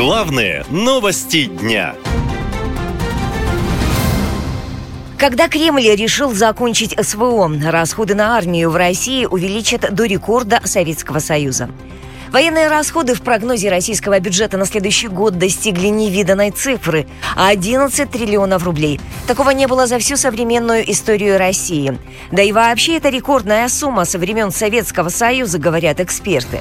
Главные новости дня. Когда Кремль решил закончить СВО, расходы на армию в России увеличат до рекорда Советского Союза. Военные расходы в прогнозе российского бюджета на следующий год достигли невиданной цифры – 11 триллионов рублей. Такого не было за всю современную историю России. Да и вообще это рекордная сумма со времен Советского Союза, говорят эксперты.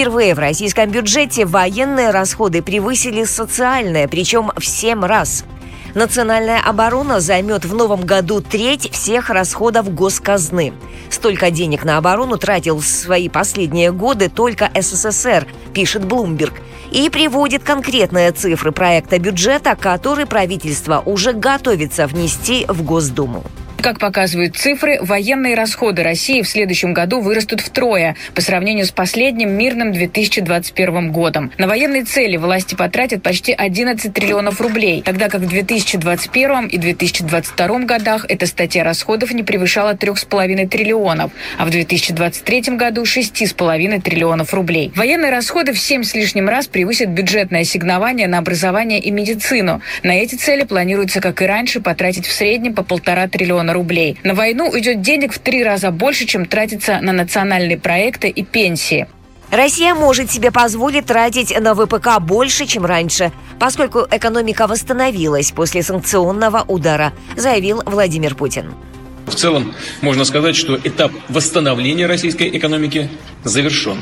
Впервые в российском бюджете военные расходы превысили социальные, причем в 7 раз – Национальная оборона займет в новом году треть всех расходов госказны. Столько денег на оборону тратил в свои последние годы только СССР, пишет Блумберг, и приводит конкретные цифры проекта бюджета, который правительство уже готовится внести в Госдуму. Как показывают цифры, военные расходы России в следующем году вырастут втрое по сравнению с последним мирным 2021 годом. На военные цели власти потратят почти 11 триллионов рублей, тогда как в 2021 и 2022 годах эта статья расходов не превышала 3,5 триллионов, а в 2023 году 6,5 триллионов рублей. Военные расходы в 7 с лишним раз превысят бюджетное ассигнование на образование и медицину. На эти цели планируется, как и раньше, потратить в среднем по полтора триллиона миллиона рублей. На войну уйдет денег в три раза больше, чем тратится на национальные проекты и пенсии. Россия может себе позволить тратить на ВПК больше, чем раньше, поскольку экономика восстановилась после санкционного удара, заявил Владимир Путин. В целом, можно сказать, что этап восстановления российской экономики завершен.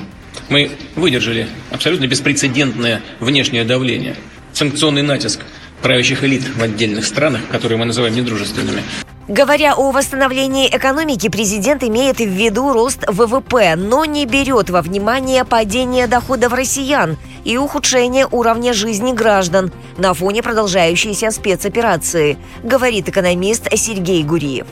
Мы выдержали абсолютно беспрецедентное внешнее давление, санкционный натиск правящих элит в отдельных странах, которые мы называем недружественными, Говоря о восстановлении экономики, президент имеет в виду рост ВВП, но не берет во внимание падение доходов россиян и ухудшение уровня жизни граждан на фоне продолжающейся спецоперации, говорит экономист Сергей Гуриев.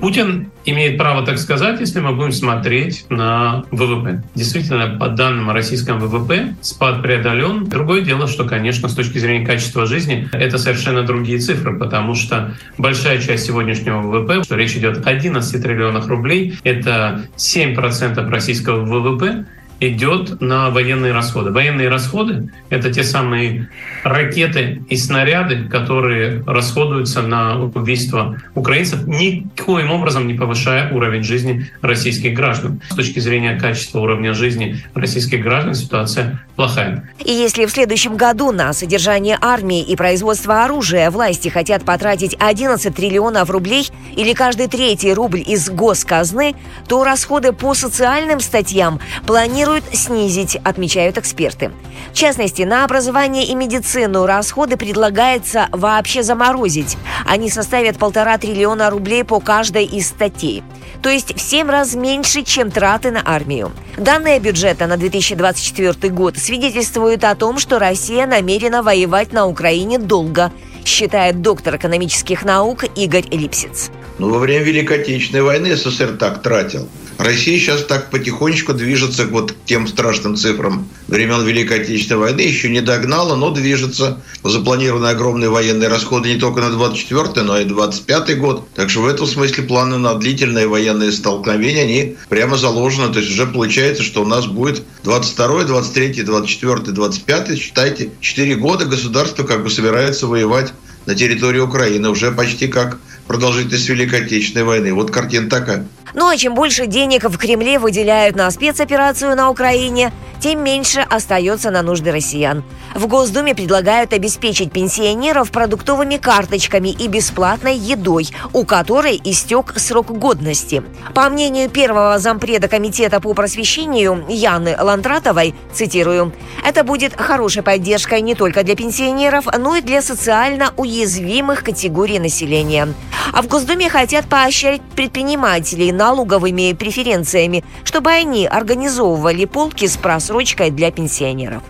Путин имеет право так сказать, если мы будем смотреть на ВВП. Действительно, по данным российском ВВП, спад преодолен. Другое дело, что, конечно, с точки зрения качества жизни, это совершенно другие цифры, потому что большая часть сегодняшнего ВВП, что речь идет о 11 триллионах рублей, это 7% российского ВВП, идет на военные расходы. Военные расходы — это те самые ракеты и снаряды, которые расходуются на убийство украинцев, никоим образом не повышая уровень жизни российских граждан. С точки зрения качества уровня жизни российских граждан ситуация плохая. И если в следующем году на содержание армии и производство оружия власти хотят потратить 11 триллионов рублей или каждый третий рубль из госказны, то расходы по социальным статьям планируют планируют снизить, отмечают эксперты. В частности, на образование и медицину расходы предлагается вообще заморозить. Они составят полтора триллиона рублей по каждой из статей. То есть в семь раз меньше, чем траты на армию. Данные бюджета на 2024 год свидетельствуют о том, что Россия намерена воевать на Украине долго, считает доктор экономических наук Игорь Липсиц. Ну, во время Великой Отечественной войны СССР так тратил. Россия сейчас так потихонечку движется к вот тем страшным цифрам времен Великой Отечественной войны. Еще не догнала, но движется. Запланированы огромные военные расходы не только на 24 но и 25 год. Так что в этом смысле планы на длительные военные столкновения, они прямо заложены. То есть уже получается, что у нас будет 22 23 24 25 считайте, 4 года государство как бы собирается воевать на территории Украины уже почти как продолжительность Великой Отечественной войны. Вот картина такая. Ну а чем больше денег в Кремле выделяют на спецоперацию на Украине, тем меньше остается на нужды россиян. В Госдуме предлагают обеспечить пенсионеров продуктовыми карточками и бесплатной едой, у которой истек срок годности. По мнению первого зампреда Комитета по просвещению Яны Лантратовой, цитирую, «это будет хорошей поддержкой не только для пенсионеров, но и для социально уязвимых категорий населения». А в Госдуме хотят поощрять предпринимателей налоговыми преференциями, чтобы они организовывали полки с просрочкой для пенсионеров.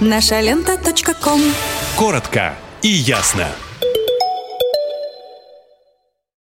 Наша лента. Коротко и ясно.